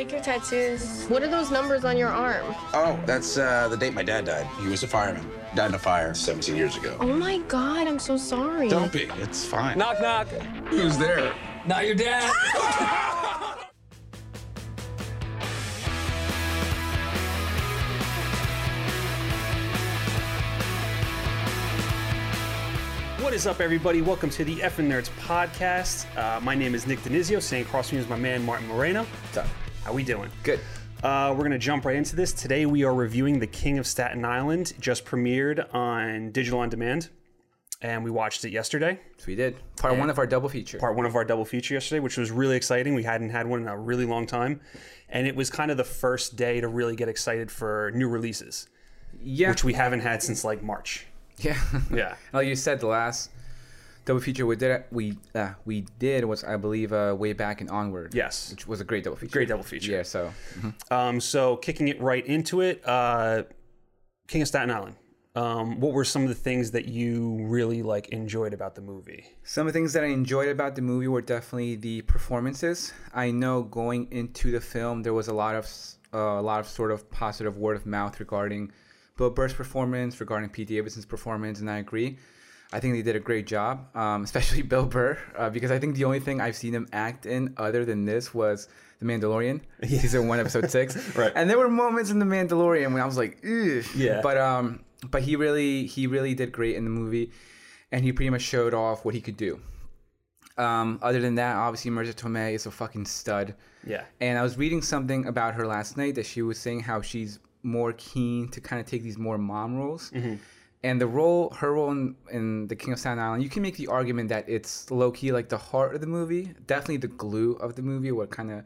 like your tattoos. What are those numbers on your arm? Oh, that's uh, the date my dad died. He was a fireman. Died in a fire 17 years ago. Oh my god, I'm so sorry. Don't be. It's fine. Knock, knock. Who's there? Not your dad. What is up, everybody? Welcome to the FN Nerds podcast. Uh, my name is Nick Denizio. Sitting across from me is my man Martin Moreno. What's up? How we doing? Good. Uh, we're gonna jump right into this. Today we are reviewing The King of Staten Island. Just premiered on digital on demand, and we watched it yesterday. So we did. Part one of our double feature. Part one of our double feature yesterday, which was really exciting. We hadn't had one in a really long time, and it was kind of the first day to really get excited for new releases, yeah. which we haven't had since like March. yeah. Yeah. like you said, the last double feature we did we uh, we did was I believe uh, way back in onward. Yes. Which was a great double feature. Great double feature. Yeah. So Um, so kicking it right into it, uh, King of Staten Island. Um, what were some of the things that you really like enjoyed about the movie? some of the things that I enjoyed about the movie were definitely the performances. I know going into the film there was a lot of uh, a lot of sort of positive word of mouth regarding Bill Burr's performance, regarding Pete Davidson's performance, and I agree. I think they did a great job, um, especially Bill Burr, uh, because I think the only thing I've seen him act in other than this was The Mandalorian, season one, episode six. Right. And there were moments in The Mandalorian when I was like, Ugh. Yeah. But um, but he really he really did great in the movie, and he pretty much showed off what he could do. Um, other than that, obviously, Marisa Tomei is a fucking stud. Yeah. And I was reading something about her last night that she was saying how she's more keen to kind of take these more mom roles. And the role, her role in, in The King of Staten Island, you can make the argument that it's low key like the heart of the movie, definitely the glue of the movie, what kind of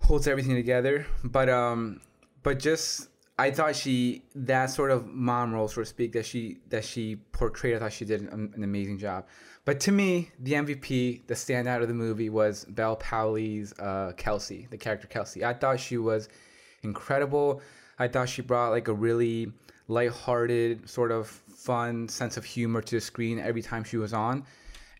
holds everything together. But um, but just I thought she that sort of mom role, so to speak, that she that she portrayed. I thought she did an, an amazing job. But to me, the MVP, the standout of the movie was Bel Powley's uh, Kelsey, the character Kelsey. I thought she was incredible. I thought she brought like a really lighthearted, sort of fun sense of humor to the screen every time she was on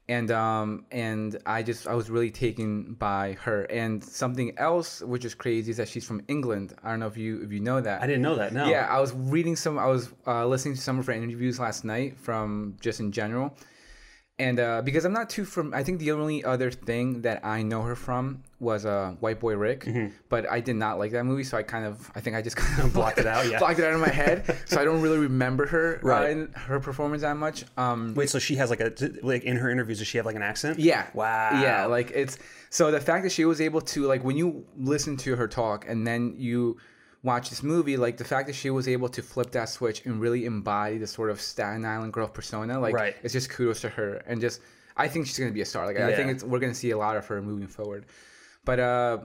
and um and i just i was really taken by her and something else which is crazy is that she's from england i don't know if you if you know that I didn't know that. No. yeah i was reading some i was uh, listening to some of her interviews last night from just in general and uh, because I'm not too from, I think the only other thing that I know her from was uh, White Boy Rick, but I did not like that movie, so I kind of, I think I just kind of Blocked it out, yeah. blocked it out of my head, so I don't really remember her, uh, Right. in her performance that much. Um, Wait, so she has like a like in her interviews, does she have like an accent? yeah. Wow. Yeah, like it's so the fact that she was able to like when you listen to her talk and then you watch this movie, like the fact that she was able to flip that switch and really embody the sort of Staten Island girl persona, like Right. it's just kudos to her and just I think she's gonna be a star. Like I think it's we're gonna see a lot of her moving forward. But uh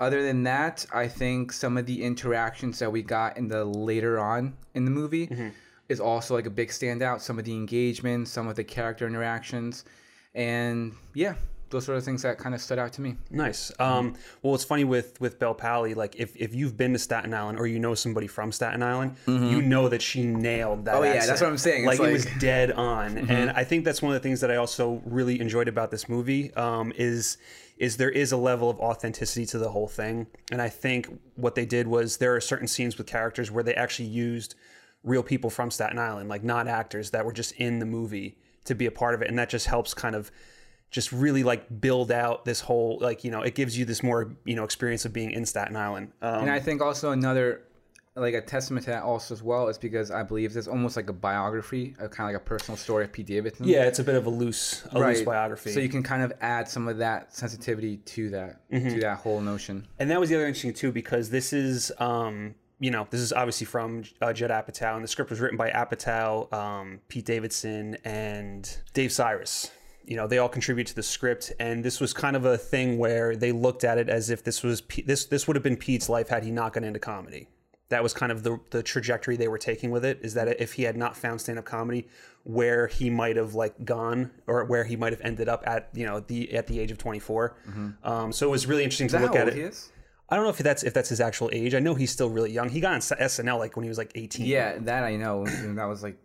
other than that, I think some of the interactions that we got in the later on in the movie Mm-hmm. is also like a big standout. Some of the engagement, some of the character interactions, and yeah, those sort of things that kind of stood out to me. Nice. Um, well, it's funny with with Bel Powley. Like, if, if you've been to Staten Island or you know somebody from Staten Island, you know that she nailed that. Mm-hmm. Oh, yeah, accent. that's what I'm saying. Like, It's it was like- Mm-hmm. dead on, and I think that's one of the things that I also really enjoyed about this movie. Um, is is there is a level of authenticity to the whole thing, and I think what they did was there are certain scenes with characters where they actually used real people from Staten Island, like not actors that were just in the movie to be a part of it, and that just helps kind of just really like build out this whole like you know it gives you this more you know experience of being in Staten Island. Um, And I think also another like a testament to that also as well is because I believe there's almost like a biography, a kind of like a personal story of Pete Davidson. yeah, it's a bit of a loose a loose biography. So you can kind of add some of that sensitivity to that Mm-hmm. to that whole notion. and that was the other interesting too because this is um you know this is obviously from uh, Judd Apatow and the script was written by Apatow, um, Pete Davidson, and Dave Sirus. You know they all contribute to the script, and this was kind of a thing where they looked at it as if this was P- this this would have been Pete's life had he not gone into comedy. That was kind of the the trajectory they were taking with it. Is that if he had not found stand up comedy, where he might have like gone or where he might have ended up at you know the at the age of twenty Um, so it was really interesting to Is that look at it. he is? I don't know if that's if that's his actual age. I know he's still really young. He got on SNL like when he was like 18. Yeah, that I know. And that was like,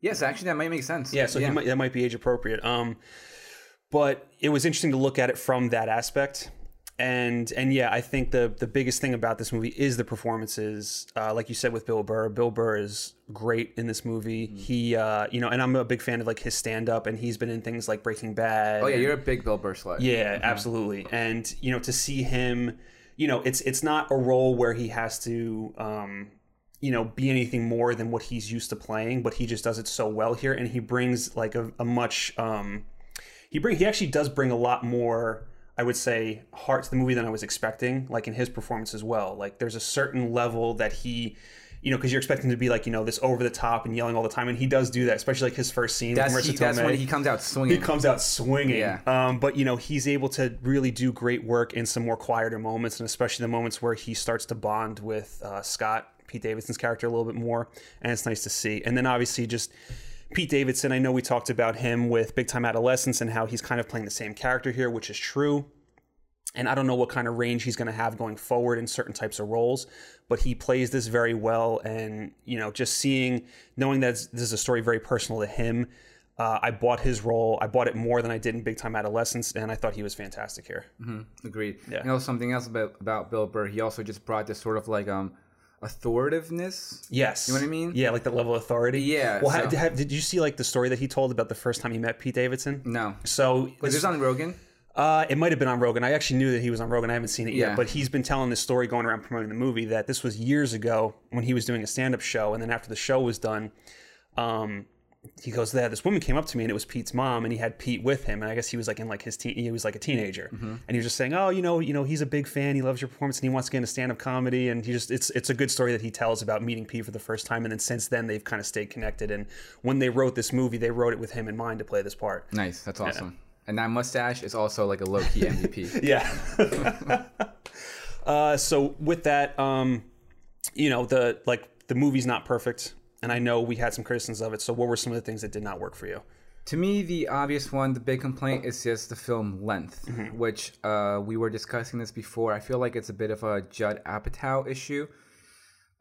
yes, actually, that might make sense. Yeah, so He might, that might be age appropriate. Um, but it was interesting to look at it from that aspect. and and yeah, I think the the biggest thing about this movie is the performances. Uh, like you said with Bill Burr, Bill Burr is great in this movie. Mm-hmm. He, uh, you know, and I'm a big fan of like his stand up, and he's been in things like Breaking Bad. Oh yeah, and- you're a big Bill Burr slut. yeah, absolutely. And you know, to see him, you know, it's it's not a role where he has to, um, you know, be anything more than what he's used to playing, but he just does it so well here, and he brings like a, a much, um, he bring he actually does bring a lot more. I would say heart to the movie than I was expecting, like in his performance as well. Like there's a certain level that he, you know, because you're expecting to be like you know this over the top and yelling all the time, and he does do that, especially like his first scene. That's with he, that's when he comes out swinging. he comes out swinging. Yeah. Um, but you know he's able to really do great work in some more quieter moments, and especially the moments where he starts to bond with uh, Scott, Pete Davidson's character, a little bit more, and it's nice to see. And then obviously just Pete Davidson. I know we talked about him with Big Time Adolescence and how he's kind of playing the same character here, which is true. And I don't know what kind of range he's going to have going forward in certain types of roles, but he plays this very well. And, you know, just seeing, knowing that this is a story very personal to him, uh, I bought his role. I bought it more than I did in Big Time Adolescence, and I thought he was fantastic here. Agreed. Yeah. You know something else about about Bill Burr? He also just brought this sort of like um authoritativeness. Yes. You know what I mean? Yeah, like the level of authority. Yeah, Well, so- ha- did you see like the story that he told about the first time he met Pete Davidson? No. So Was this on Rogan? Uh, it might have been on Rogan. I actually knew that he was on Rogan. I haven't seen it yet, but he's been telling this story going around promoting the movie that this was years ago when he was doing a stand-up show, and then after the show was done, um, he goes, "There, this woman came up to me, and it was Pete's mom, and he had Pete with him, and I guess he was like in like his teen, he was like a teenager, and he was just saying, oh, you know, you know, he's a big fan, he loves your performance, and he wants to get into stand-up comedy, and he just, it's, it's a good story that he tells about meeting Pete for the first time, and then since then they've kind of stayed connected, and when they wrote this movie, they wrote it with him in mind to play this part. Nice. That's awesome. And that mustache is also like a low key MVP. Yeah. uh, so with that, um, you know, the like the movie's not perfect, and I know we had some criticisms of it. So what were some of the things that did not work for you? To me, the obvious one, the big complaint is just the film length, Mm-hmm. which uh, we were discussing this before. I feel like it's a bit of a Judd Apatow issue.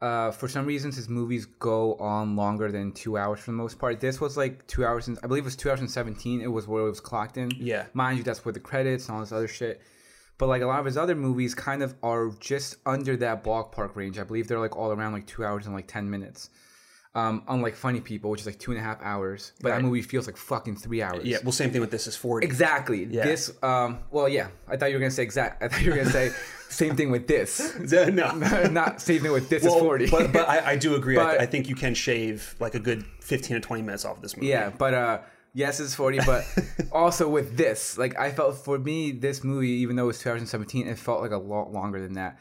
Uh, for some reasons, his movies go on longer than two hours for the most part. This was like two hours, and I believe it was 2017. It was where it was clocked in. Yeah. mind you, that's with the credits and all this other shit. But like a lot of his other movies, kind of are just under that ballpark range. I believe they're like all around like two hours and like ten minutes. Um, unlike Funny People, which is like two and a half hours, but Right. that movie feels like fucking three hours. Yeah. Well, same thing with this is forty. Exactly. Yeah. This. Um. Well, yeah. I thought you were gonna say exact. I thought you were gonna say same thing with this. no. Not same thing with this is forty. but but I, I do agree. I, I think you can shave like a good fifteen to twenty minutes off of this movie. yeah. But uh, yes, it's forty. But also with this, like I felt for me, this movie, even though it was 2017, it felt like a lot longer than that.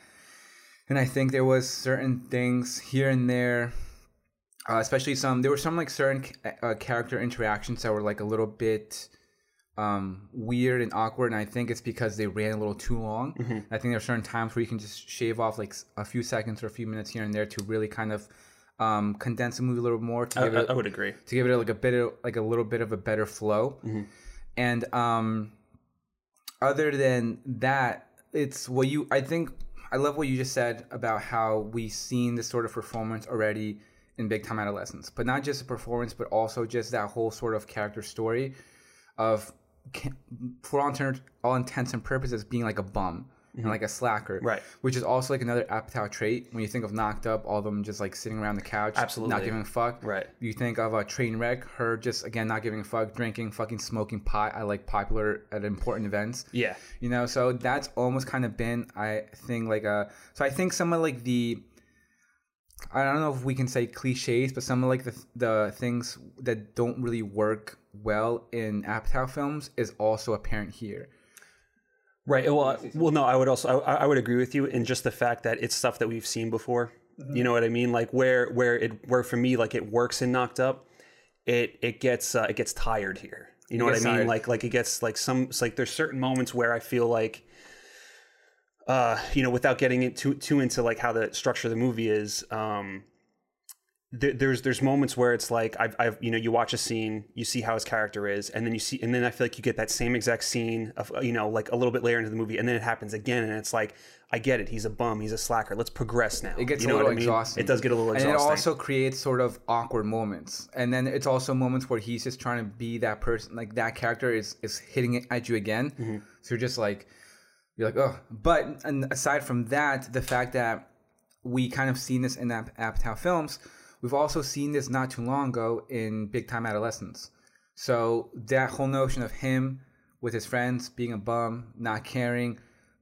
And I think there was certain things here and there. Uh, especially some, there were some like certain uh, character interactions that were like a little bit um, weird and awkward, and I think it's because they ran a little too long. I think there are certain times where you can just shave off like a few seconds or a few minutes here and there to really kind of um, condense the movie a little more to I, give it I would agree. to give it like a bit of like a little bit of a better flow. And um, other than that, it's what you. I think I love what you just said about how we've seen this sort of performance already in Big Time Adolescence, but not just a performance, but also just that whole sort of character story of, for all intents, all intents and purposes, being like a bum. And mm-hmm. like a slacker, Right. Which is also like another Apatow trait. When you think of Knocked Up, all of them just like sitting around the couch, Absolutely. not giving a fuck. Right. You think of a Trainwreck, her just again not giving a fuck, drinking, fucking smoking pot. I like popular at important events. Yeah. You know, so that's almost kind of been I think like a so I think some of like the I don't know if we can say cliches, but some of like the the things that don't really work well in Apatow films is also apparent here. Right. Well, uh, well, no, I would also I, I would agree with you in just the fact that it's stuff that we've seen before. Mm-hmm. You know what I mean? Like where where it where for me like it works in Knocked Up, it it gets uh, it gets tired here. You know what I mean? tired. Like like it gets like some like there's certain moments where I feel like uh you know without getting it too too into like how the structure of the movie is um there, there's there's moments where it's like I've, I've you know you watch a scene you see how his character is and then you see and then I feel like you get that same exact scene of you know like a little bit later into the movie and then it happens again and it's like I get it he's a bum he's a slacker let's progress now It gets you a know little what I mean? exhausting. it does get a little exhausting, and it also creates sort of awkward moments. And then it's also moments where he's just trying to be that person, like that character is is hitting it at you again. Mm-hmm. So you're just like, you're like, oh. But and aside from that, the fact that we kind of seen this in Ap- Apatow films, we've also seen this not too long ago in Big Time Adolescence. So that whole notion of him with his friends being a bum, not caring,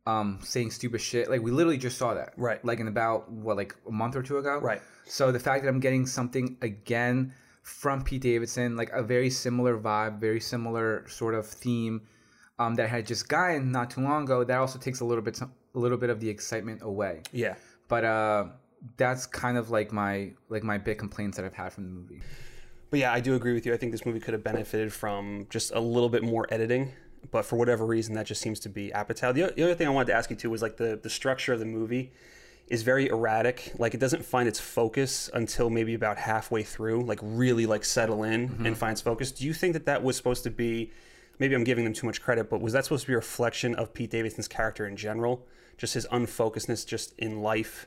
um, saying stupid shit, like we literally just saw that, Right. Like in about what, like a month or two ago, Right. So the fact that I'm getting something again from Pete Davidson, like a very similar vibe, very similar sort of theme um, that had just gotten not too long ago, that also takes a little bit, a little bit of the excitement away. Yeah. But uh, that's kind of like my like my big complaints that I've had from the movie. But yeah, I do agree with you. I think this movie could have benefited from just a little bit more editing. But for whatever reason, that just seems to be Apatow. The, the other thing I wanted to ask you too was like the, the structure of the movie is very erratic. Like it doesn't find its focus until maybe about halfway through, like really like settle in and finds focus. Do you think that that was supposed to be? Maybe I'm giving them too much credit, but was that supposed to be a reflection of Pete Davidson's character in general? Just his unfocusedness, just in life,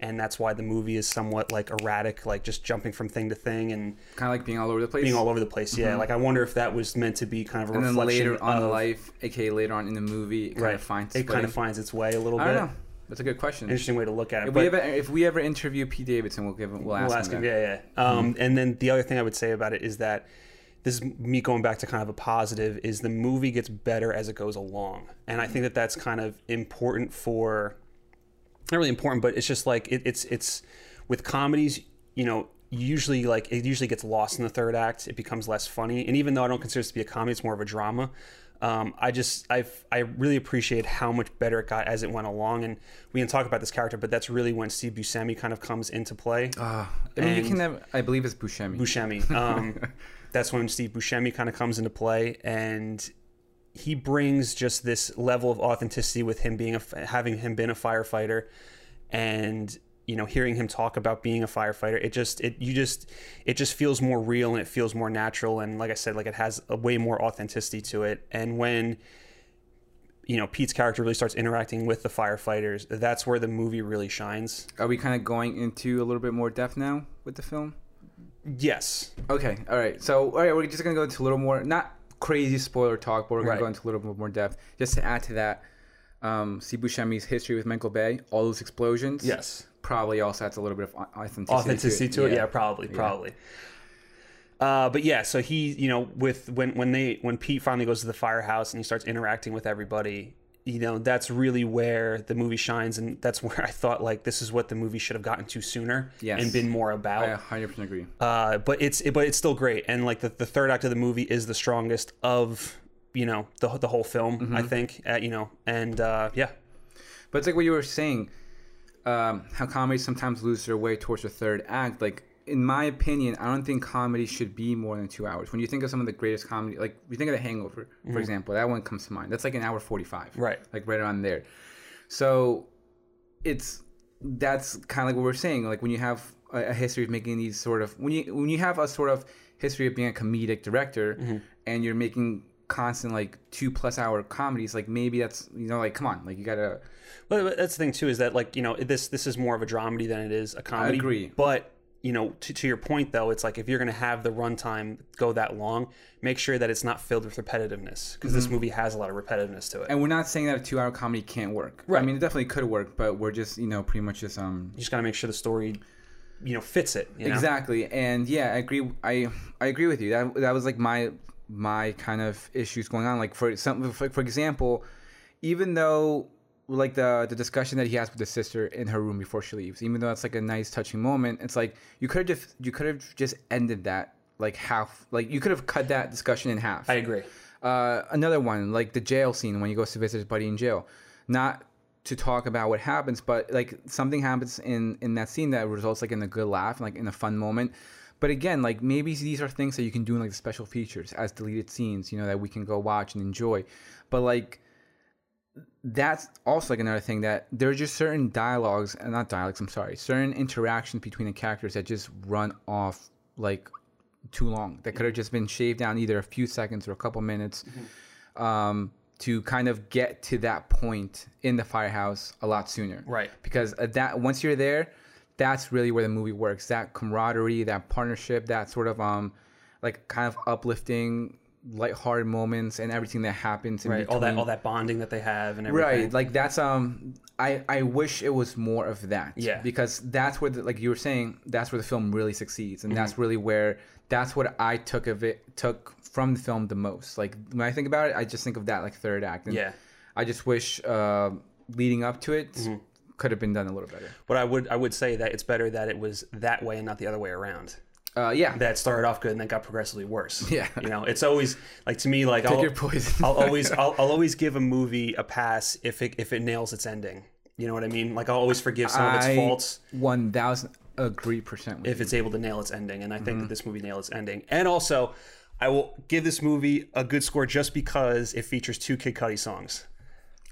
and that's why the movie is somewhat like erratic, like just jumping from thing to thing and Kind of like being all over the place. being all over the place. Yeah, like I wonder if that was meant to be kind of a and then reflection later on of life, aka later on in the movie, it kind right. of finds it kind of finds its way a little I bit. don't know. That's a good question. Interesting way to look at it. If we ever if we ever interview Pete Davidson, we'll give him we'll ask, we'll ask him. him. Yeah, yeah. Um, And then the other thing I would say about it is that this is me going back to kind of a positive is the movie gets better as it goes along, and I think that that's kind of important for not really important, but it's just like it, it's it's with comedies, you know. Usually, like it usually gets lost in the third act. It becomes less funny, and even though I don't consider this to be a comedy, it's more of a drama. Um, I just I I really appreciate how much better it got as it went along, and we can talk about this character, but that's really when Steve Buscemi kind of comes into play. Uh, I mean, you can never. I believe it's Buscemi. Buscemi. Um, that's when Steve Buscemi kind of comes into play, and he brings just this level of authenticity with him being a having him been a firefighter, and you know hearing him talk about being a firefighter. It just it you just it just feels more real and it feels more natural, and like I said, like it has a way more authenticity to it. And when you know Pete's character really starts interacting with the firefighters, that's where the movie really shines. Are we kind of going into a little bit more depth now with the film? Yes, Okay, all right. So, all right, we're just gonna go into a little more, not crazy spoiler talk, but we're gonna Right. go into a little bit more depth. Just to add to that, um, Steve Buscemi's history with Michael Bay, all those explosions, yes. probably also adds a little bit of authenticity, authenticity to it. Yeah, probably, probably. Uh, but yeah, so he, you know, with when when they when Pete finally goes to the firehouse and he starts interacting with everybody, you know, that's really where the movie shines, and that's where I thought like this is what the movie should have gotten to sooner Yes. and been more about. I 100% agree. Uh, but it's it, but it's still great, and like the, the third act of the movie is the strongest of you know the the whole film, I think. Uh, you know, and uh, yeah, But it's like what you were saying, um, how comedies sometimes lose their way towards the third act. Like, in my opinion, I don't think comedy should be more than two hours. When you think of some of the greatest comedy, like you think of The Hangover, for mm-hmm. example, that one comes to mind. That's like an hour forty-five, Right. Like right around there. So, it's that's kind of like what we're saying. Like when you have a, a history of making these sort of when you when you have a sort of history of being a comedic director, mm-hmm. and you're making constant like two plus hour comedies, like maybe that's you know like come on, like you gotta. But that's the thing too is that like you know this this is more of a dramedy than it is a comedy. I agree. But you know to, to your point though, it's like if you're going to have the runtime go that long, make sure that it's not filled with repetitiveness because this movie has a lot of repetitiveness to it. And we're not saying that a two-hour comedy can't work. Right. I mean, it definitely could work, but we're just, you know, pretty much just um. you just got to make sure the story, you know, fits it. You know? Exactly, and yeah, I agree. I I agree with you. That that was like my my kind of issues going on. Like for some, for, for example, even though like the the discussion that he has with the sister in her room before she leaves, even though it's like a nice touching moment, it's like you could have just you could have just ended that like half. Like you could have cut that discussion in half. I agree. Uh, another one, like the jail scene when he goes to visit his buddy in jail. Not to talk about what happens, but like something happens in in that scene that results like in a good laugh, like in a fun moment. But again, like maybe these are things that you can do in like the special features as deleted scenes, you know, that we can go watch and enjoy. But like that's also like another thing that there are just certain dialogues and not dialogues, I'm sorry, certain interactions between the characters that just run off like too long. That could have just been shaved down either a few seconds or a couple minutes um, to kind of get to that point in the firehouse a lot sooner. Right. Because that once you're there, that's really where the movie works. That camaraderie, that partnership, that sort of um, like kind of uplifting lighthearted moments and everything that happens in Right. All that all that bonding that they have and everything. Right, like that's um, I I wish it was more of that. Yeah. because that's where the, like you were saying, that's where the film really succeeds, and Mm-hmm. that's really where that's what I took of it took from the film the most. Like when I think about it, I just think of that like third act. And Yeah. I just wish uh, leading up to it Mm-hmm. could have been done a little better. But I would I would say that it's better that it was that way and not the other way around. Uh, yeah, That started off good and then got progressively worse. Yeah. You know, it's always like to me like Pick I'll, your poison. I'll always I'll, I'll always give a movie a pass if it if it nails its ending. You know what I mean? Like I'll always forgive some of its faults one thousand agree percent if it's able to nail its ending, and I think Mm-hmm. that this movie nailed its ending. And also, I will give this movie a good score just because it features two Kid Cudi songs.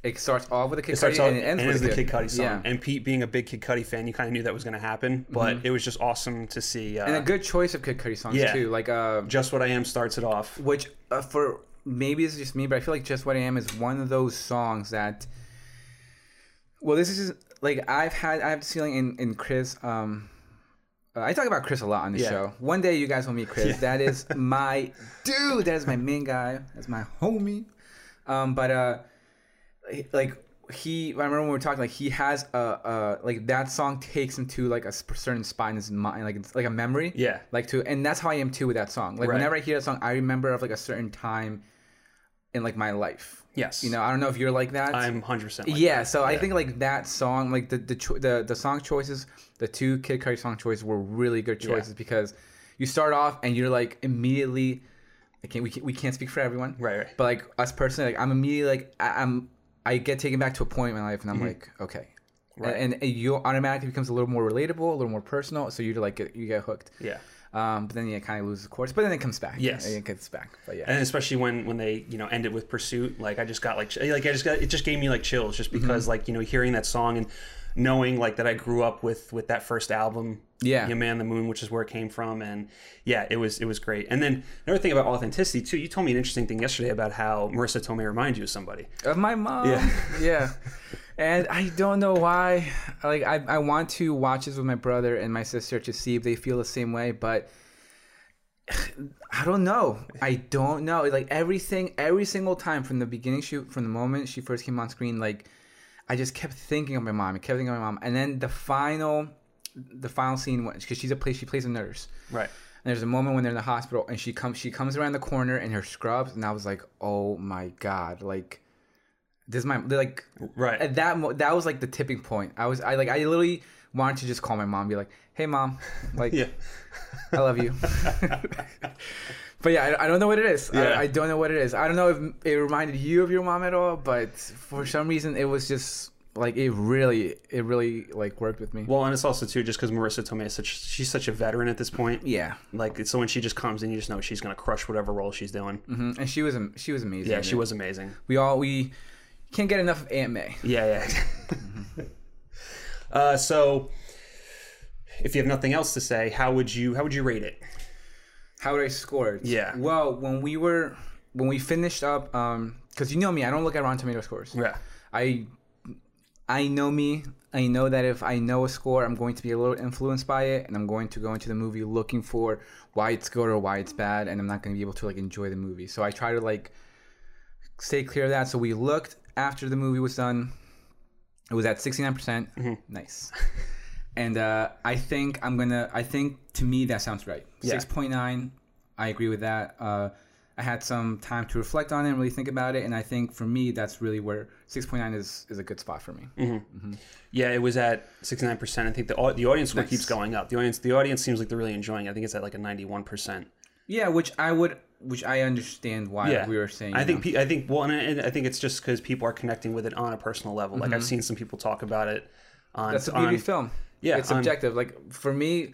It starts off with a Kid Cudi and it ends and with the the Kid Cudi song. Yeah. And Pete, being a big Kid Cudi fan, you kind of knew that was going to happen. But it was just awesome to see. Uh, Mm-hmm. and a good choice of Kid Cudi songs Yeah. too. Like uh, just what I am starts it off. which uh, for maybe it's just me, but I feel like "Just What I Am" is one of those songs that. Well, this is like I've had I have this feeling in in Chris. Um, uh, I talk about Chris a lot on the Yeah. show. One day you guys will meet Chris. That is my dude. That is my main guy. That's my homie. Um, but uh, like he, I remember when we were talking, like he has a, uh, like that song takes him to like a certain spot in his mind, like it's like a memory. Yeah. Like to, and that's how I am too with that song. Like Right. whenever I hear that song, I remember of like a certain time in like my life. Yes. You know, I don't know if you're like that. I'm 100% like yeah, that. so I think like that song, like the the cho- the, the song choices, the two Kid Cudi song choices were really good choices because you start off and you're like immediately, I can't we can't, we can't speak for everyone, Right, right. But like us personally, like I'm immediately like I'm I get taken back to a point in my life and I'm like okay, Mm-hmm. Right. and, and you automatically becomes a little more relatable, a little more personal, so you like you get hooked. Yeah. Um, but then you kind of loses the course, but then it comes back. Yes. it gets back. But yeah, and especially when when they you know ended with pursuit like i just got like like i just got it just gave me like chills just Mm-hmm. because like you know hearing that song and knowing like that i grew up with with that first album Yeah. yeah man the moon which is where it came from and yeah it was it was great and then another thing about authenticity too you told me an interesting thing yesterday about how Marisa Tomei reminds you of somebody Of my mom. Yeah. Yeah. And I don't know why. Like I, I want to watch this with my brother and my sister to see if they feel the same way, but I don't know. I don't know. Like everything, every single time from the beginning, she from the moment she first came on screen, like I just kept thinking of my mom. I kept thinking of my mom, and then the final, the final scene because she's a place she plays a nurse. right And there's a moment when they're in the hospital and she comes she comes around the corner in her scrubs and I was like, "Oh my god." Like this is my like right at that mo- that was like the tipping point. I was I like I literally wanted to just call my mom and be like, "Hey mom, like yeah I love you." but yeah, I, I don't know what it is. Yeah. I, I don't know what it is. I don't know if it reminded you of your mom at all, but for some reason it was just like it really it really like worked with me. well and it's also too just because Marisa Tomei is such she's such a veteran at this point yeah. like so when she just comes in you just know she's gonna crush whatever role she's doing Mhm. And she was she was amazing. yeah she was amazing We all we can't get enough of Aunt May. Yeah, yeah. uh, so, if you have nothing else to say, how would you how would you rate it? How would I score it? Yeah. Well, when we were when we finished up, um, because you know me, I don't look at Rotten Tomato scores. Yeah, I I know me. I know that if I know a score, I'm going to be a little influenced by it, and I'm going to go into the movie looking for why it's good or why it's bad, and I'm not going to be able to like enjoy the movie. So I try to like stay clear of that. So we looked after the movie was done. It was at 69%. percent Mm-hmm. Nice. and uh, I think I'm gonna. I think to me that sounds right. Yeah. Six point nine. I agree with that. Uh, I had some time to reflect on it and really think about it, and I think for me that's really where six point nine is is a good spot for me. Mm-hmm. yeah. It was at sixty nine percent. I think the the audience score Nice. keeps going up. The audience the audience seems like they're really enjoying. it. I think it's at like a ninety one percent. Yeah, which I would, which I understand why Yeah, we were saying. I think pe- I think well, and I, and I think it's just because people are connecting with it on a personal level. Like I've seen some people talk about it. On, Mm-hmm. that's the beauty on- film. Yeah, it's subjective. Like for me,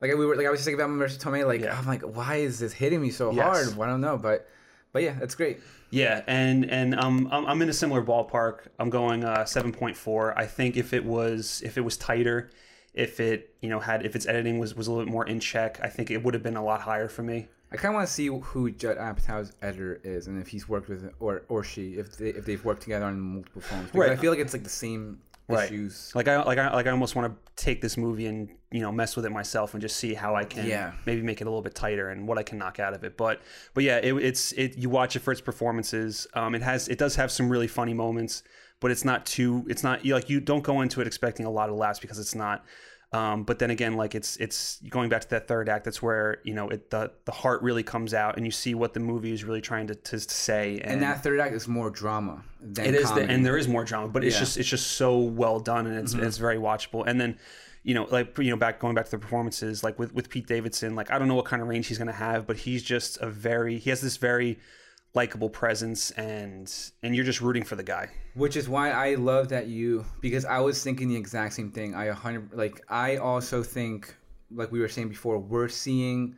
like we were like I was just thinking about Marisa Tomei. Like Yeah. I'm like, why is this hitting me so Yes. hard? I don't know, but but yeah, that's great. Yeah, and and um, I'm I'm in a similar ballpark. I'm going uh, seven point four. I think if it was if it was tighter, if it you know had if its editing was was a little bit more in check, I think it would have been a lot higher for me. I kind of want to see who Judd Apatow's editor is, and if he's worked with or or she, if they if they've worked together on multiple films. Because Right. I feel like it's like the same Right. issues. Like I like I like I almost want to take this movie and you know mess with it myself and just see how I can Yeah. maybe make it a little bit tighter and what I can knock out of it. But but yeah, it, it's it you watch it for its performances. Um, it has it does have some really funny moments, but it's not too it's not like you don't go into it expecting a lot of laughs because it's not. Um, but then again, like it's it's going back to that third act. That's where you know it the the heart really comes out and you see what the movie is really trying to, to say. And that third act is more drama than It is, the, and there is more drama, but it's Yeah. just it's just so well done, and it's Mm-hmm. it's very watchable. And then, you know, like you know, back going back to the performances, like with with Pete Davidson, like I don't know what kind of range he's gonna have, but he's just a very he has this very likable presence, and and you're just rooting for the guy. Which is why I love that you because I was thinking the exact same thing. i hundred like I also think like we were saying before, we're seeing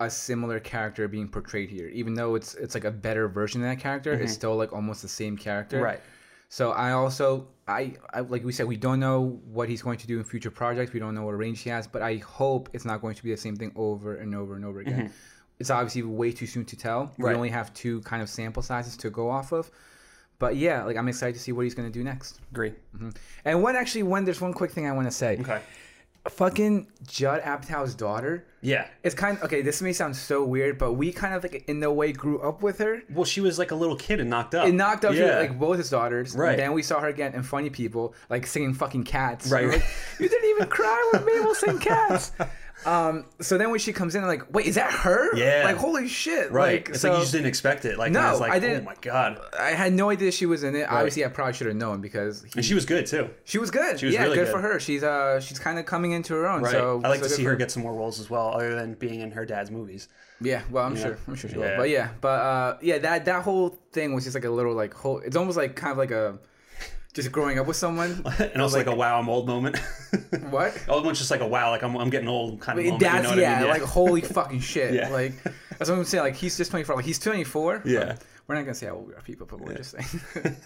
a similar character being portrayed here. Even though it's it's like a better version of that character, it's still like almost the same character. Mm-hmm. Right. So I also I, I like we said we don't know what he's going to do in future projects. We don't know what range he has, but I hope it's not going to be the same thing over and over and over again. It's obviously way too soon to tell. We Mm-hmm. Only have two kind of sample sizes to go off of. But yeah, like I'm excited to see what he's going to do next. Agree. And when actually, when there's one quick thing I want to say. Okay. Fucking Judd Apatow's daughter. Yeah. It's kind of okay. This may sound so weird, but we kind of like in no way grew up with her. Well, she was like a little kid and knocked up. It knocked up Yeah. like both his daughters. Right. And then we saw her again in Funny People, like singing fucking cats. Right, right. Like, you didn't even cry when Mabel sang cats. Um. So then when she comes in, I'm like, wait, is that her? Yeah. Like holy shit. right. Like, it's so like you just didn't expect it. Like No, I was like, I didn't- Oh my god. I had no idea she was in it. Obviously, I probably should have known because he, And she was good too. she was good. She was yeah, really good, good. for her. She's uh she's kind of coming into her own. Right. So I like so to see for her get some more roles as well, other than being in her dad's movies. Yeah, well, I'm sure, I'm sure she will. But yeah, but uh, yeah, that that whole thing was just like a little like whole. It's almost like kind of like a just growing up with someone. And also like, a wow, I'm old moment. what? Old one's just like a wow, like I'm, I'm getting old kind of moment. That's you know yeah, I mean? like holy fucking shit. Yeah. Like that's what I'm saying. Like he's just 24. Like he's 24. Yeah. We're not gonna say how old we are, people, but we're just saying.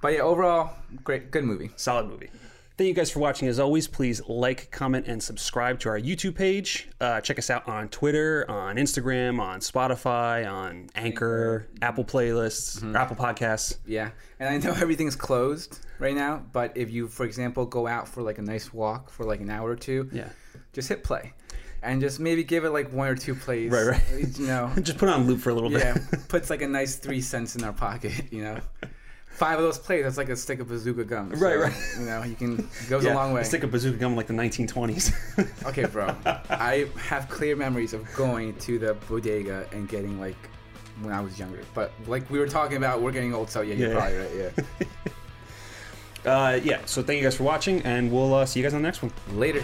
but yeah, overall, great, good movie. solid movie. Thank you guys for watching. As always, please like, comment, and subscribe to our YouTube page. Uh, check us out on Twitter, on Instagram, on Spotify, on Anchor, Apple playlists, Mm-hmm. or Apple Podcasts. Yeah, and I know everything's closed right now, but if you, for example, go out for like a nice walk for like an hour or two, Yeah. just hit play, and just maybe give it like one or two plays. Right, right. You know, Just put it on loop for a little bit. yeah, puts like a nice three cents in our pocket. You know, five of those plays, that's like a stick of bazooka gum. Right, right. You know, you can it goes Yeah, a long way. Stick a bazooka gum in like the 1920s. Okay, bro. I have clear memories of going to the bodega and getting like when I was younger. But like we were talking about, we're getting old, so yeah, you're Yeah. probably right. Yeah. uh, yeah, so thank you guys for watching, and we'll uh, see you guys on the next one. Later.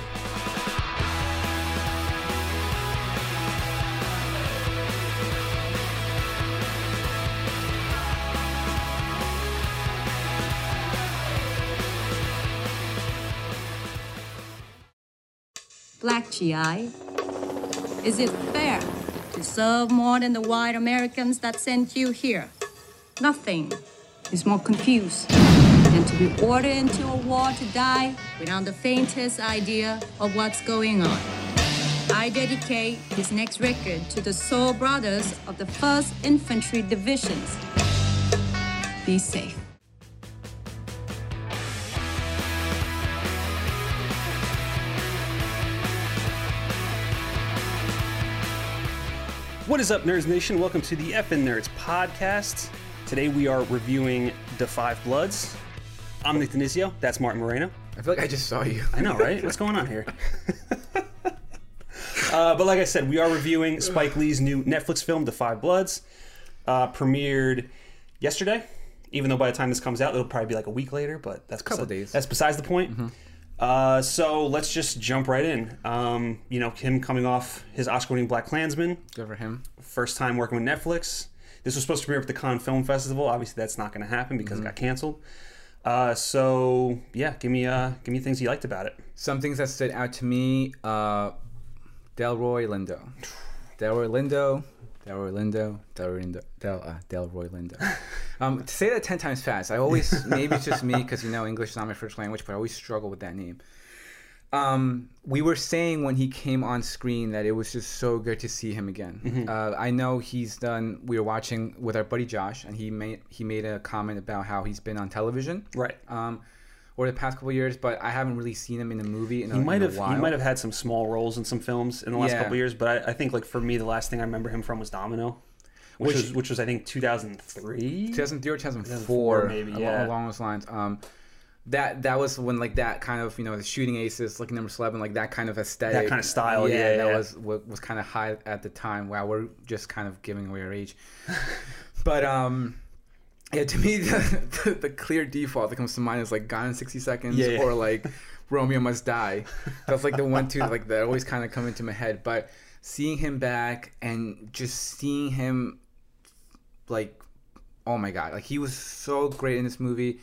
GI. Is it fair to serve more than the white Americans that sent you here? Nothing is more confused than to be ordered into a war to die without the faintest idea of what's going on. I dedicate this next record to the soul brothers of the 1st Infantry Divisions. Be safe. What is up, Nerds Nation? Welcome to the FN Nerds podcast. Today we are reviewing The Five Bloods. I'm Nathan Denizio. That's Martin Moreno. I feel like I just saw you. I know, right? What's going on here? uh, but like I said, we are reviewing Spike Lee's new Netflix film, The Five Bloods. Uh, premiered yesterday. Even though by the time this comes out, it'll probably be like a week later. But that's a Couple besi- days. That's besides the point. Uh, so let's just jump right in. Um, you know, him coming off his Oscar-winning BlacKkKlansman, Good for him. first time working with Netflix. This was supposed to premiere at the Cannes Film Festival. Obviously, that's not going to happen because it got canceled. Uh, so yeah, give me uh, give me things you liked about it. Some things that stood out to me. Uh, Delroy Lindo. Delroy Lindo. Delroy Lindo. Delroy Lindo. Del, uh, Delroy Lindo. Um, to say that ten times fast, I always maybe it's just me because you know English is not my first language, but I always struggle with that name. Um, we were saying when he came on screen that it was just so good to see him again. Uh, I know he's done. We were watching with our buddy Josh, and he made he made a comment about how he's been on television. Right. Um, over the past couple of years, but I haven't really seen him in a movie in a, He might have while. he might have had some small roles in some films in the last Yeah. couple years, but I, I think like for me the last thing I remember him from was Domino, which, Which- was which was I think 2003. 2003 or 2004, 2004 maybe, along, yeah. along those lines. Um, that that was when like that kind of you know the shooting aces, Lucky Number Slevin, like that kind of aesthetic, that kind of style, yeah, that yeah. was what was kind of high at the time. Wow, we're just kind of giving away our age, but um. Yeah, to me, the, the, the clear default that comes to mind is like Gone in 60 Seconds Yeah, yeah. or like Romeo Must Die. That's like the one, two, like that always kind of come into my head. But seeing him back and just seeing him like oh my god like he was so great in this movie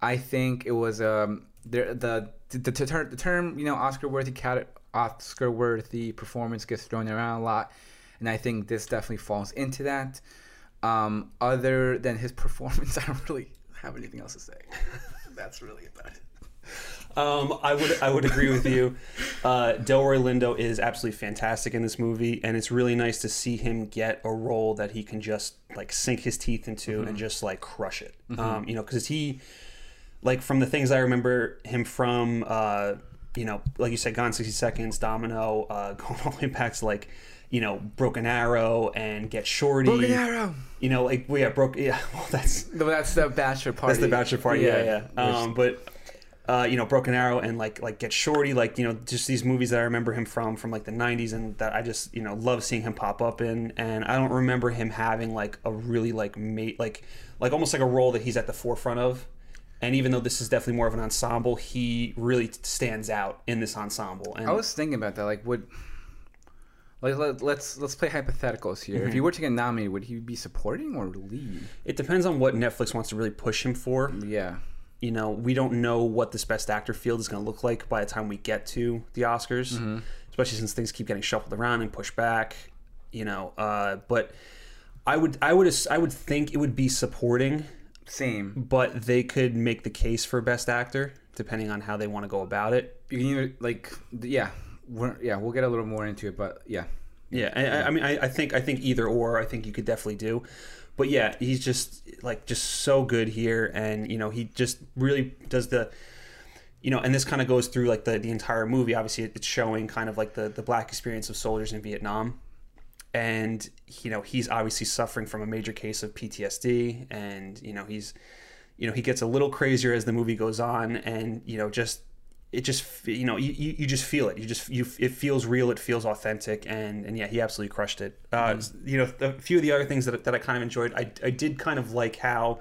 i think it was um the the the, the, term, the term you know oscar worthy cat oscar worthy performance gets thrown around a lot and i think this definitely falls into that um other than his performance i don't really have anything else to say that's really about it Um, I would I would agree with you. Uh, Delroy Lindo is absolutely fantastic in this movie, and it's really nice to see him get a role that he can just like sink his teeth into and just like crush it. Um, you know, because he like from the things I remember him from, uh, you know, like you said, Gone sixty seconds, Domino, uh, going all the way back to like. You know, Broken Arrow and Get Shorty. Broken Arrow. You know, like we yeah, broke. Yeah, well, that's that's the bachelor party that's the bachelor party. Yeah, yeah. Which- Um, but uh, you know, Broken Arrow and like like Get Shorty, like you know, just these movies that I remember him from from like the '90s, and that I just you know love seeing him pop up in. And I don't remember him having like a really like mate like like almost like a role that he's at the forefront of. And even though this is definitely more of an ensemble, he really stands out in this ensemble. And I was thinking about that. Like, would like let, let's let's play hypotheticals here. Mm-hmm. If you were to get nominated, would he be supporting or lead? it depends on what Netflix wants to really push him for. Yeah, you know, we don't know what this best actor field is going to look like by the time we get to the Oscars, Mm-hmm. especially since things keep getting shuffled around and pushed back. You know, uh, but I would, I would, I would think it would be supporting, same. but they could make the case for best actor depending on how they want to go about it. You can either like yeah, we're, yeah. We'll get a little more into it, but yeah, Yeah, I, I- I mean, I, I think, I think either or, I think you could definitely do. But yeah, he's just like just so good here, and you know, he just really does the you know, and this kind of goes through like the, the entire movie. Obviously, it's showing kind of like the, the black experience of soldiers in Vietnam. And, you know, he's obviously suffering from a major case of PTSD. And, you know, he's, you know, he gets a little crazier as the movie goes on. And, you know, just, it just, you know, you, you, just feel it. You just, you, it feels real. It feels authentic. And, and yeah, he absolutely crushed it. Uh, You know, a few of the other things that, that I kind of enjoyed, I, I did kind of like how,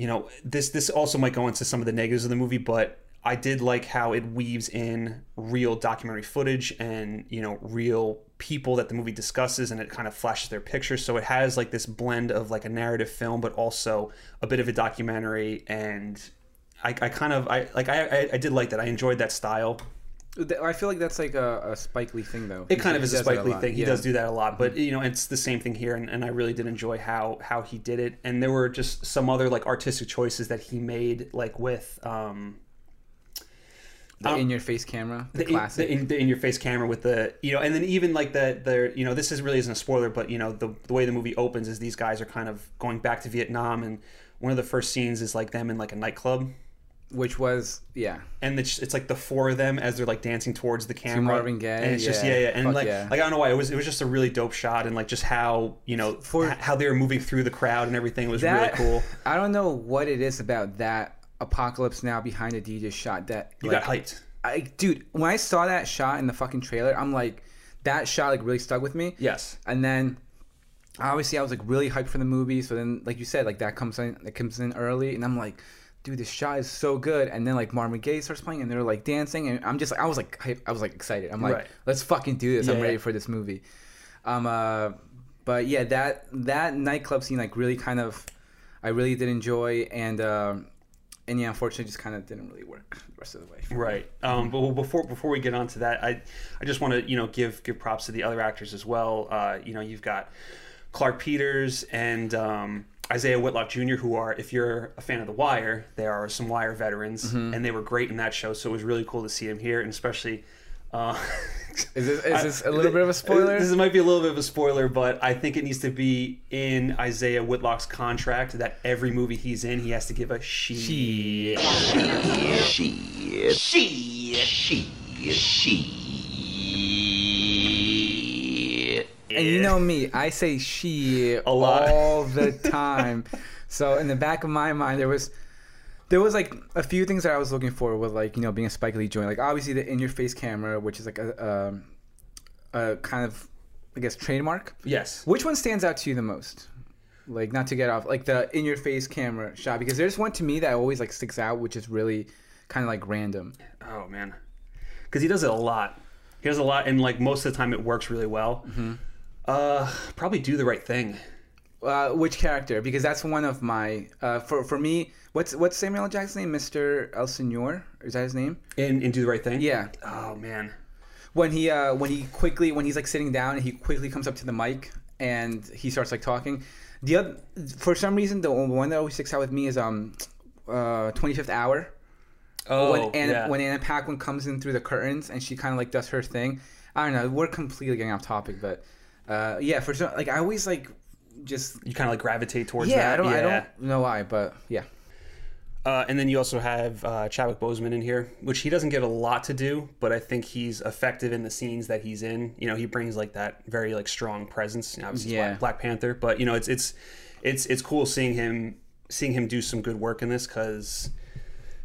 you know this this also might go into some of the negatives of the movie but i did like how it weaves in real documentary footage and you know real people that the movie discusses and it kind of flashes their pictures so it has like this blend of like a narrative film but also a bit of a documentary and i, I kind of i like I, I i did like that i enjoyed that style I feel like that's like a, a Spike Lee thing, though. it kind of is a Spike Lee thing. He Yeah. does do that a lot, but you know, it's the same thing here, and, and I really did enjoy how how he did it. And there were just some other like artistic choices that he made, like with um, the in your face camera, the, the, in, the, in, the in your face camera with the you know, and then even like the the you know, this is really isn't a spoiler, but you know, the the way the movie opens is these guys are kind of going back to Vietnam, and one of the first scenes is like them in like a nightclub. Which was yeah. and it's, it's like the four of them as they're like dancing towards the camera. Marvin Gaye, and it's just yeah. yeah, yeah, and Fuck like yeah. like I don't know why it was it was just a really dope shot and like just how you know For- how they were moving through the crowd and everything was That really cool. I don't know what it is about that apocalypse now behind the DJ shot that You like, got hyped. I dude, when I saw that shot in the fucking trailer, I'm like, that shot like really stuck with me. Yes. And then obviously I was like really hyped for the movie. So then, like you said, like that comes in, that comes in early, and I'm like, dude, this shot is so good. And then like Marvin Gaye starts playing, and they're like dancing, and I'm just, I was like, hype, I was like excited. I'm like, Right. let's fucking do this. I'm Yeah. ready for this movie. Um, uh, but yeah, that that nightclub scene like really kind of, I really did enjoy, and um, and yeah, unfortunately, just kind of didn't really work the rest of the way. Right. Um, but well, before before we get on to that, I I just want to you know give give props to the other actors as well. Uh, you know, you've got Clarke Peters and um, Isiah Whitlock Jr., who are, if you're a fan of The Wire, they are some Wire veterans, and they were great in that show. So it was really cool to see them here, and especially Uh, Is this, is this a little bit of a spoiler? This might be a little bit of a spoiler, but I think it needs to be in Isiah Whitlock's contract that every movie he's in, he has to give a she. She. She, she, she, she. And you know me, I say she A lot. all the time. so in the back of my mind, there was there was like a few things that I was looking for with like you know being a Spike Lee joint. Like obviously the in your face camera, which is like a, um a kind of I guess trademark. Yes. Which one stands out to you the most? Like not to get off like the in your face camera shot because there's one to me that always like sticks out, which is really kind of like random. Oh man, because he does it a lot. He does a lot, and like most of the time, it works really well. Mm-hmm. Uh, probably do the right thing. Uh, which character? Because that's one of my uh, for for me. What's what's Samuel Jackson's name? Mister El Senor? Is that his name? And, and do the right thing. Yeah. Oh man. When he uh, when he quickly when he's like sitting down and he quickly comes up to the mic and he starts like talking. The other for some reason the one that always sticks out with me is um uh 25th hour. Oh when Anna, yeah. when Anna Paquin comes in through the curtains and she kind of like does her thing. I don't know. We're completely getting off topic, but uh, yeah, for some like I always like just you kind of like gravitate towards yeah. that. I don't I don't know why, but yeah. Uh, and then you also have uh, Chadwick Boseman in here, which he doesn't get a lot to do, but I think he's effective in the scenes that he's in. You know, he brings like that very like strong presence. You know, obviously, Yeah. Black, Black Panther, but you know, it's it's it's it's cool seeing him seeing him do some good work in this because.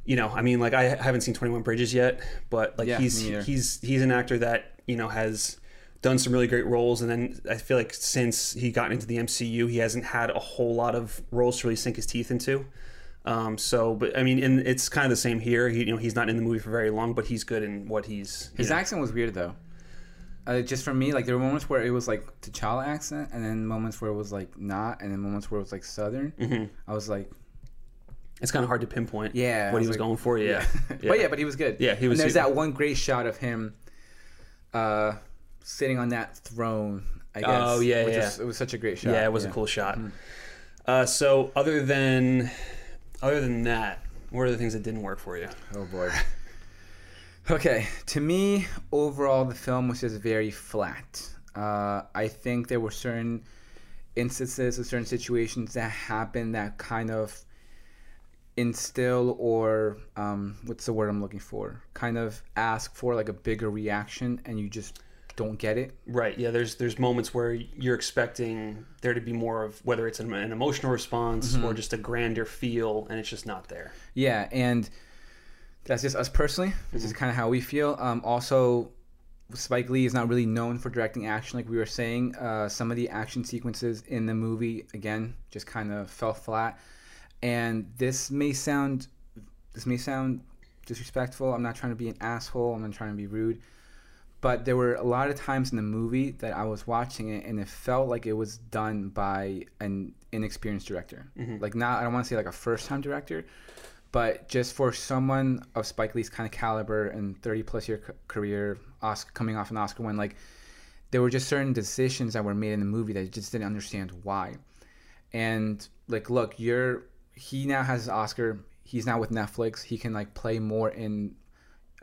You know, I mean, like I haven't seen Twenty One Bridges yet, but like Yeah, he's he's he's an actor that you know has done some really great roles, and then I feel like since he got into the MCU, he hasn't had a whole lot of roles to really sink his teeth into. Um, so, but I mean, and it's kind of the same here. He, you know, he's not in the movie for very long, but he's good in what he's. His know. accent was weird though. Uh, just for me, like there were moments where it was like T'Challa accent, and then moments where it was like not, and then moments where it was like Southern. Mm-hmm. I was like, It's kind of hard to pinpoint. Yeah, what he was was like- going for. Yeah, but yeah, but he was good. Yeah, he was- And there's he- that one great shot of him, uh, sitting on that throne. I guess. Oh, yeah, yeah. Was, it was such a great shot. yeah, it was a cool shot. Uh, so other than other than that, what are the things that didn't work for you? Oh boy. Okay, to me, overall, the film was just very flat. Uh, I think there were certain instances or certain situations that happened that kind of instill or um, what's the word I'm looking for? Kind of ask for like a bigger reaction, and you just don't get it. Right. Yeah. There's there's moments where you're expecting there to be more of whether it's an, an emotional response or just a grander feel, and it's just not there. Yeah, and that's just us personally. This is kind of how we feel. Um, also, Spike Lee is not really known for directing action, like we were saying. Uh, some of the action sequences in the movie, again, just kind of fell flat. And this may sound, this may sound disrespectful. I'm not trying to be an asshole. I'm not trying to be rude. But there were a lot of times in the movie that I was watching it, and it felt like it was done by an inexperienced director. Mm-hmm. Like not, I don't want to say like a first-time director, but just for someone of Spike Lee's kind of caliber and 30 plus year c- career, Oscar, coming off an Oscar win, like there were just certain decisions that were made in the movie that I just didn't understand why. And like, look, you're he now has his Oscar. He's now with Netflix. He can like play more in,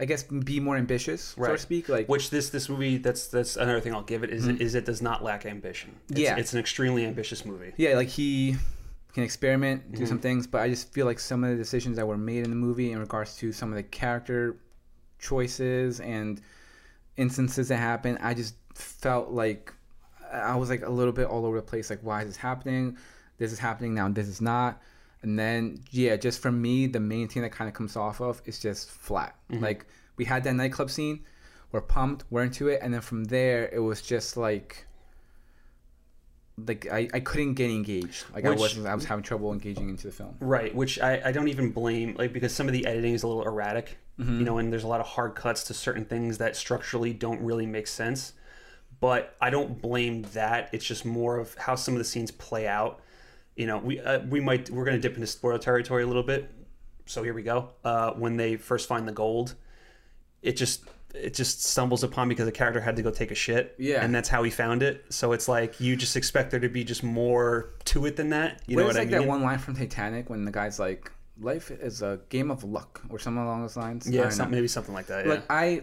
I guess, be more ambitious, so to Right. speak. Like, Which this this movie that's that's another thing I'll give it is is it does not lack ambition. It's, Yeah. it's an extremely ambitious movie. yeah, like he can experiment, do Mm-hmm. some things, but I just feel like some of the decisions that were made in the movie in regards to some of the character choices and instances that happened, I just felt like I was like a little bit all over the place. Like, why is this happening? This is happening now. This is not. And then, yeah, just for me, the main thing that kind of comes off of is just flat. Like, we had that nightclub scene. We're pumped. We're into it. And then from there, it was just like, like I, I couldn't get engaged. Like Which- I wasn't. I was having trouble engaging into the film. Right, which I, I don't even blame, like because some of the editing is a little erratic, Mm-hmm. you know, and there's a lot of hard cuts to certain things that structurally don't really make sense. But I don't blame that. It's just more of how some of the scenes play out. You know, we uh, we might we're gonna dip into spoiler territory a little bit. So here we go. Uh, when they first find the gold, it just it just stumbles upon because the character had to go take a shit. Yeah. and that's how he found it. So it's like you just expect there to be just more to it than that. You know what it's I like mean? that one line from Titanic when the guy's like, "Life is a game of luck" or something along those lines. Yeah, some, maybe something like that. Yeah. Like I,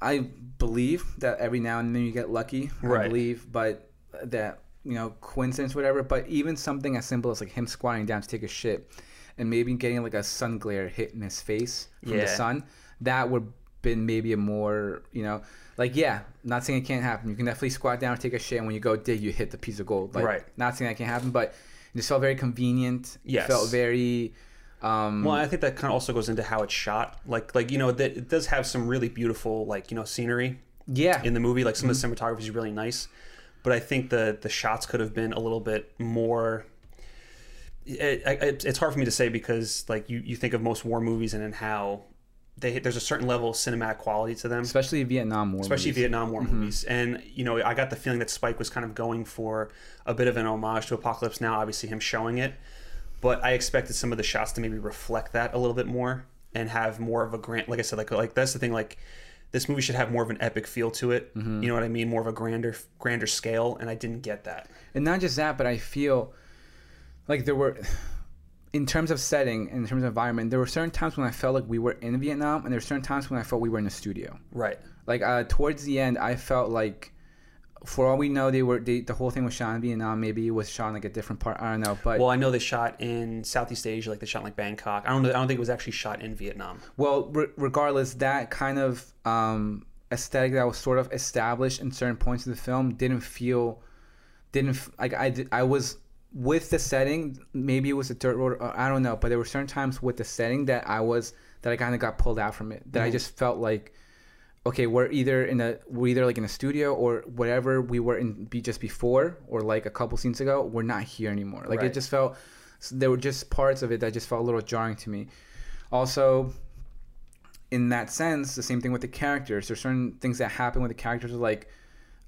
I believe that every now and then you get lucky. I believe, but that you know coincidence, whatever. But even something as simple as like him squatting down to take a shit, and maybe getting like a sun glare hit in his face from Yeah. the sun, that would been maybe a more you know. Like yeah, not saying it can't happen. You can definitely squat down, take a shit, and when you go dig, you hit the piece of gold. Like, Right. Not saying that can't happen, but it just felt very convenient. It Yes. Felt very. Um, Well, I think that kind of also goes into how it's shot. Like, like you know, that it does have some really beautiful, like you know, scenery yeah. in the movie. Like some of the cinematography is really nice, but I think the the shots could have been a little bit more. Eh, it, it, it's hard for me to say because like you, you think of most war movies and then how they there's a certain level of cinematic quality to them, especially Vietnam War. especially movies. Vietnam War mm-hmm. movies. And you know, I got the feeling that Spike was kind of going for a bit of an homage to Apocalypse Now. Obviously, him showing it, but I expected some of the shots to maybe reflect that a little bit more and have more of a grant. Like I said, like like that's the thing. Like this movie should have more of an epic feel to it. You know what I mean? More of a grander grander scale, and I didn't get that. and not just that, but I feel like there were, in terms of setting, in terms of environment, there were certain times when I felt like we were in Vietnam, and there were certain times when I felt we were in a studio. Right. Like uh, towards the end, I felt like, for all we know, they were they, the whole thing was shot in Vietnam. Maybe it was shot in like a different part. I don't know, but Well, I know they shot in Southeast Asia, like they shot in like Bangkok. I don't know. I don't think it was actually shot in Vietnam. Well, re- regardless, that kind of um, aesthetic that was sort of established in certain points of the film didn't feel, didn't like I did, I was with the setting. Maybe it was a dirt road. Or I don't know, but there were certain times with the setting that I was that I kind of got pulled out from it. That I just felt like, okay, we're either in a we're either like in a studio or whatever we were in be just before or like a couple scenes ago. We're not here anymore. Like Right. it just felt there were just parts of it that just felt a little jarring to me. Also, in that sense, the same thing with the characters. There's certain things that happen with the characters, like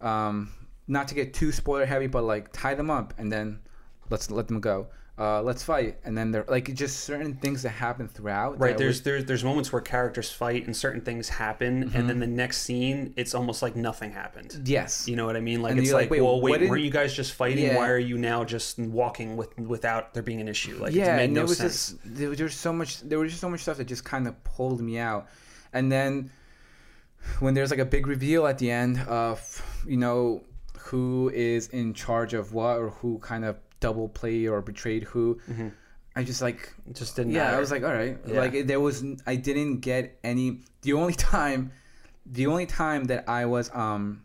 um, not to get too spoiler heavy, but like tie them up and then let's let them go. Uh, let's fight, and then they're like just certain things that happen throughout. Right. There's was- there's there's moments where characters fight and certain things happen, Mm-hmm. and then the next scene, it's almost like nothing happened. yes, You know what I mean? Like And it's like, like, wait, well, wait, didn't- weren't you guys just fighting? Yeah. Why are you now just walking with without there being an issue? Like yeah, and no it was sense. just there was just so much. There was just so much stuff that just kind of pulled me out, and then when there's like a big reveal at the end of you know who is in charge of what or who kind of double play or betrayed who. I just like just didn't. yeah, matter. I was like, all right. Yeah. Like there was, I didn't get any. The only time, the only time that I was, um,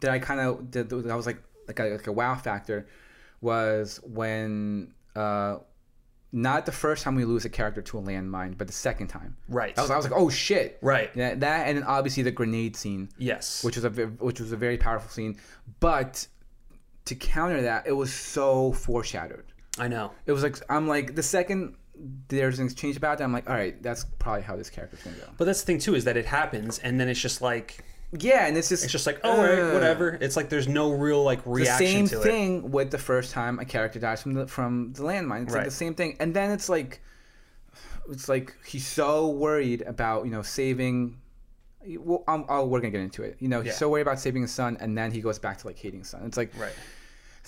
that I kind of, that, that I was like, like a, like a wow factor, was when, uh, not the first time we lose a character to a landmine, but the second time. right. I was, I was like, oh shit. right. Yeah, that and then obviously the grenade scene Yes. which was a which was a very powerful scene. But to counter that, it was so foreshadowed. I know. It was like I'm like the second there's an exchange about that, I'm like, all right, that's probably how this character's gonna go. But that's the thing too is that it happens, and then it's just like Yeah, and it's just it's just like oh, all right, uh, whatever. It's like there's no real like The reaction same to it. thing with the first time a character dies from the from the landmine. It's like the same thing, and then it's like it's like he's so worried about you know saving. Well, um, oh, we're gonna get into it. You know, he's Yeah. so worried about saving his son, and then he goes back to like hating his son. It's like Right.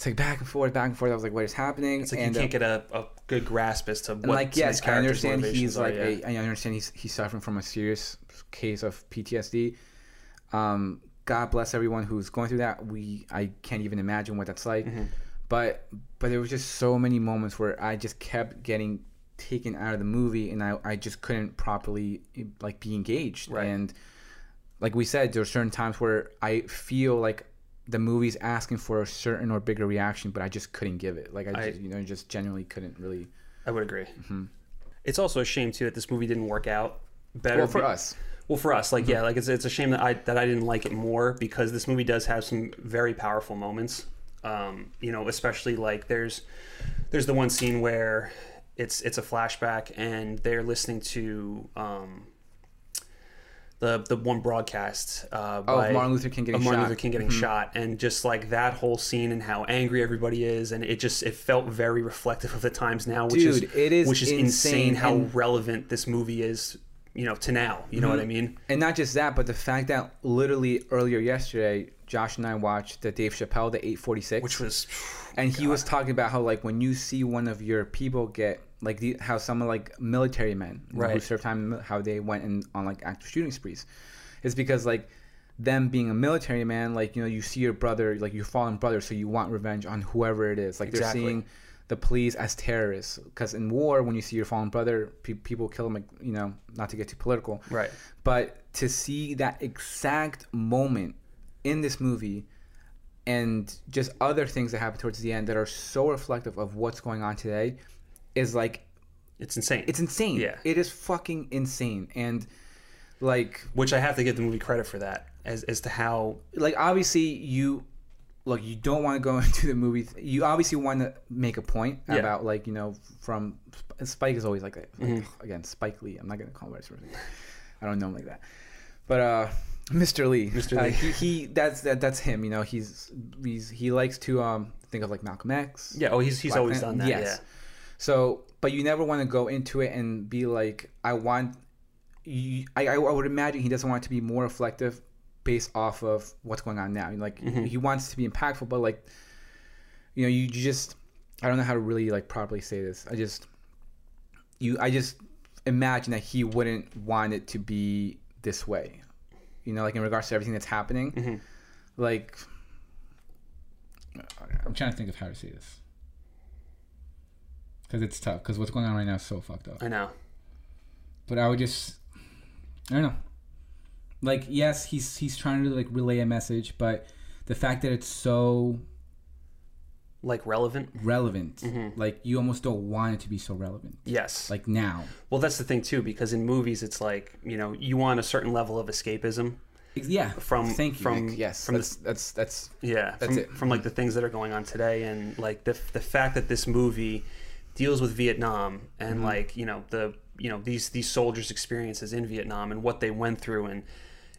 It's like back and forth, back and forth. I was like, what is happening? It's like and, you can't uh, get a, a good grasp as to what like yes, I understand he's are, like yeah. a, I understand he's he's suffering from a serious case of PTSD. Um, God bless everyone who's going through that. We I can't even imagine what that's like. Mm-hmm. But but there was just so many moments where I just kept getting taken out of the movie, and I I just couldn't properly like be engaged. Right. And like we said, there are certain times where I feel like the movie's asking for a certain or bigger reaction, but I just couldn't give it. Like I, I- just, you know, just genuinely couldn't really. I would agree. Mm-hmm. It's also a shame too that this movie didn't work out better. Well, for be- us, Well, for us, like Mm-hmm. yeah, like it's, it's a shame that I that I didn't like it more because this movie does have some very powerful moments. Um, you know, especially like there's there's the one scene where it's it's a flashback and they're listening to um, the the one broadcast uh, Oh, of Martin Luther King getting Martin shot. Mm-hmm. Luther King getting shot, and just like that whole scene and how angry everybody is, and it just it felt very reflective of the times now, which is Dude, it is which is insane, insane, how relevant this movie is, you know, to now. You know Mm-hmm. what I mean? and not just that, but the fact that literally earlier yesterday, Josh and I watched the Dave Chappelle, the 846, Which was and he was talking about how like when you see one of your people get like the how some of like military men who Right. served time in the mil- how they went in on like active shooting sprees is because like them being a military man like you know you see your brother like your fallen brother so you want revenge on whoever it is like Exactly. they're seeing the police as terrorists because in war when you see your fallen brother pe- people kill them like you know not to get too political Right. but to see that exact moment in this movie and just other things that happen towards the end that are so reflective of what's going on today is like It's insane. it's insane. Yeah. It is fucking insane. And like Which I have to give the movie credit for that, as as to how like obviously you look you don't want to go into the movie you obviously want to make a point Yeah. about like you know from spike is always like that like, Mm-hmm. again spike lee i'm not gonna call him his name. i don't know him like that but uh mr lee Mr. uh, Lee. he, he that's that, that's him you know he's he's he likes to um think of like malcolm x yeah. Oh, he's he's Black always done that. Yes. So, but you never want to go into it and be like, I want. You, I, I would imagine he doesn't want it to be more reflective, based off of what's going on now. Like Mm-hmm. he wants to be impactful, but like, you know, you, you just. I don't know how to really like properly say this. I just. You, I just imagine that he wouldn't want it to be this way. You know, like in regards to everything that's happening. Mm-hmm. Like. I'm trying to think of how to say this because it's tough. Because what's going on right now is so fucked up. I know. But I would just, I don't know. Like, yes, he's he's trying to like relay a message, but the fact that it's so Like relevant. relevant, mm-hmm. like you almost don't want it to be so relevant. Yes. Like now, well, that's the thing too, because in movies, it's like you know you want a certain level of escapism. yeah. From- thank you. from- Nick. yes, from the- that's, that's that's Yeah, That's from, it. from like the things that are going on today, and like the the fact that this movie deals with Vietnam and Mm-hmm. like you know the you know these these soldiers' experiences in Vietnam and what they went through and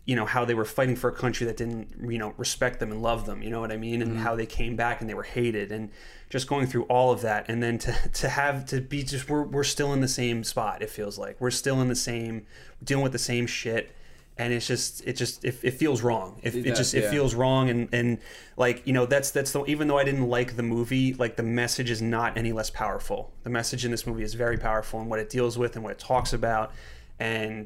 you know how they were fighting for a country that didn't you know respect them and love them. You know what I mean? And Mm-hmm. how they came back and they were hated and just going through all of that and then to to have to be just we're we're still in the same spot. It feels like we're still in the same dealing with the same shit. And it's just, it just, it, it feels wrong. It, it, does, just, it yeah. feels wrong and and like you know that's that's the even though i didn't like the movie like the message is not any less powerful the message in this movie is very powerful in what it deals with and what it talks about and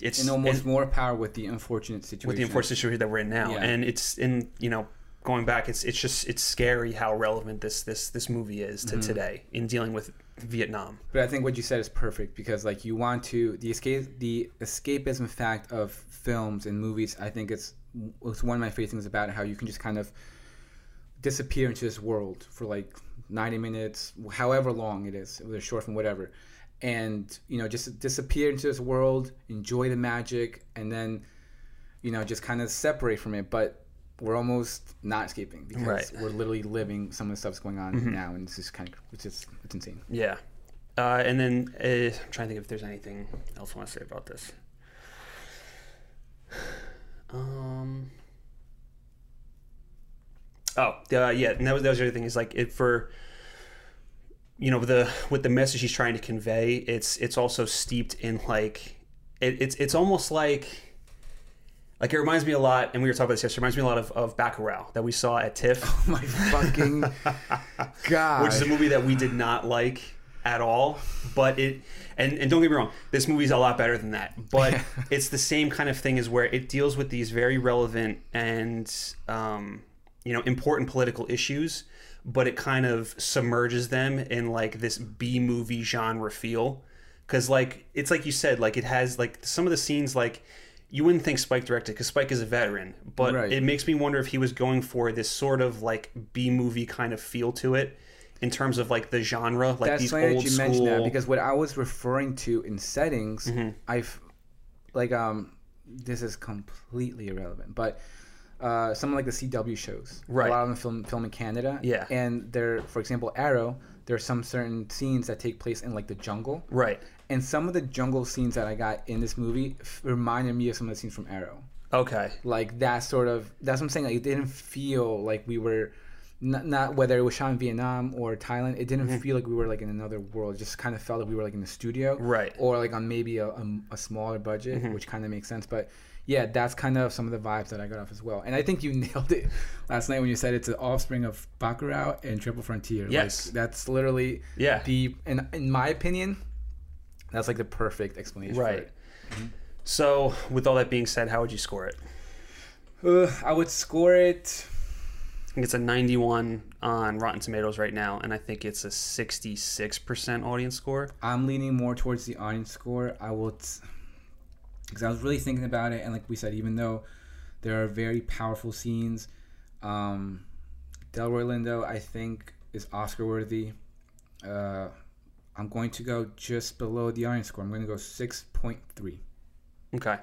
it's and almost and more power with the unfortunate situation. with the unfortunate situation that we're in now Yeah. and it's in you know going back it's it's just it's scary how relevant this this this movie is Mm-hmm. to today in dealing with vietnam But I think what you said is perfect because like you want to the escape the escapism fact of films and movies. I think it's it's one of my favorite things about it. How you can just kind of disappear into this world for like ninety minutes, however long it is, whether short film, whatever, and you know just disappear into this world, enjoy the magic, and then you know just kind of separate from it. But we're almost not escaping because Right. Mm-hmm. we're literally living some of the stuff's going on now, and it's just kind of it's just it's insane. yeah uh, and then uh, i'm trying to think if there's anything else i want to say about this um Oh, uh, yeah, and that was that was the other thing is like it for you know the with the message he's trying to convey. It's it's also steeped in like it, it's it's almost like like it reminds me a lot, and we were talking about this yesterday. Reminds me a lot of of Bacurau that we saw at TIFF, Oh my fucking god. which is a movie that we did not like at all. But it and and don't get me wrong, this movie's a lot better than that. But it's the same kind of thing as where it deals with these very relevant and um, you know important political issues, but it kind of submerges them in like this B movie genre feel. Because like it's like you said, like it has like some of the scenes like. You wouldn't think Spike directed because Spike is a veteran, but Right. it makes me wonder if he was going for this sort of like B movie kind of feel to it, in terms of like the genre, like That's these funny old that you mentioned that because what I was referring to in settings, Mm-hmm. I've like um, this is completely irrelevant, but uh, some like the CW shows, Right. A lot of them film film in Canada, Yeah. and there, for example, Arrow. There are some certain scenes that take place in like the jungle, right. And some of the jungle scenes that I got in this movie f- reminded me of some of the scenes from Arrow Okay. like that sort of that's what I'm saying. Like it didn't feel like we were not, not whether it was shot in Vietnam or Thailand, it Mm-hmm. didn't feel like we were like in another world. It just kind of felt like we were like in the studio, Right. Or like on maybe a, a, a smaller budget, Mm-hmm. which kind of makes sense. But yeah, that's kind of some of the vibes that I got off as well. And I think you nailed it last night when you said it's the offspring of Bacurau and Triple Frontier. Yes. like, that's literally Yeah. the in in my opinion, that's like the perfect explanation. Right. For it. So, with all that being said, how would you score it? Uh, I would score it. I think it's a 91 on Rotten Tomatoes right now, and I think it's a 66% audience score. I'm leaning more towards the audience score. I will, because I was really thinking about it, and like we said, even though there are very powerful scenes, um, Delroy Lindo, I think, is Oscar worthy. Uh, I'm going to go just below the iron score. I'm going to go six point three. Okay.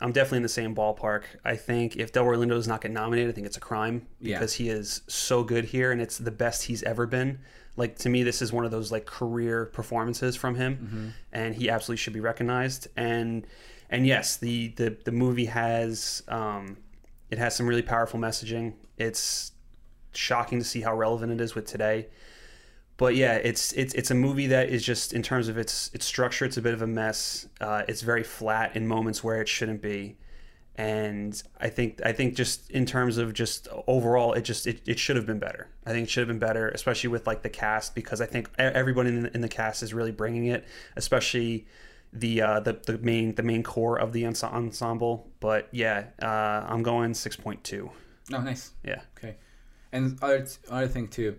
I'm definitely in the same ballpark. I think if Delroy Lindo does not get nominated, I think it's a crime Yeah. because he is so good here and it's the best he's ever been. Like to me, this is one of those like career performances from him, and he absolutely should be recognized. And and yes, the the the movie has um, it has some really powerful messaging. It's shocking to see how relevant it is with today but yeah, it's it's it's a movie that is just in terms of its its structure, it's a bit of a mess. Uh, it's very flat in moments where it shouldn't be, and I think I think just in terms of just overall, it just it, it should have been better. I think it should have been better, especially with like the cast, because I think e- everybody in the, in the cast is really bringing it, especially the uh, the the main the main core of the ensemble. But yeah, uh, I'm going six point two. Oh, nice. Yeah, Okay. And other other thing too,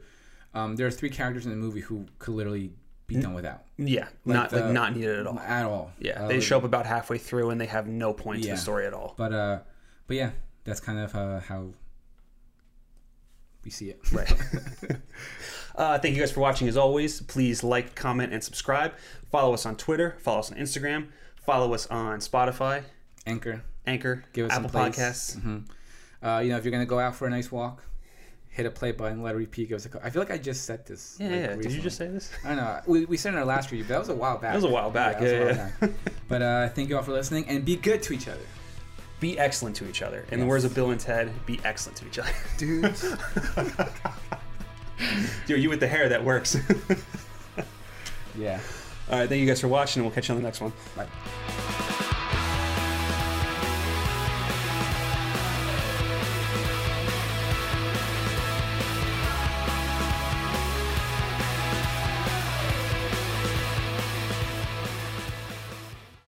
um, there are three characters in the movie who could literally be done without yeah, not like not needed at all. at all. Yeah, Uh, they show up about halfway through and they have no point to the story at all. But uh, but yeah, that's kind of uh, how we see it. Right. uh, thank you guys for watching. As always, please like, comment, and subscribe. Follow us on Twitter. Follow us on Instagram. Follow us on Spotify, Anchor. Anchor, Give us Apple. Podcasts. Uh, you know, if you're gonna go out for a nice walk, hit a play button, let it repeat. Give us a call. I feel like I just said this. Yeah, like, yeah. Did you just say this? I don't know. We, we said in our last review, but that was a while back. That was a while back, yeah, yeah. back. but uh, thank you all for listening and be good to each other. Be excellent to each other. In the words of Bill and Ted, be excellent to each other. Dude. Dude, you with the hair, that works. yeah. All right, thank you guys for watching, and we'll catch you on the next one. Bye.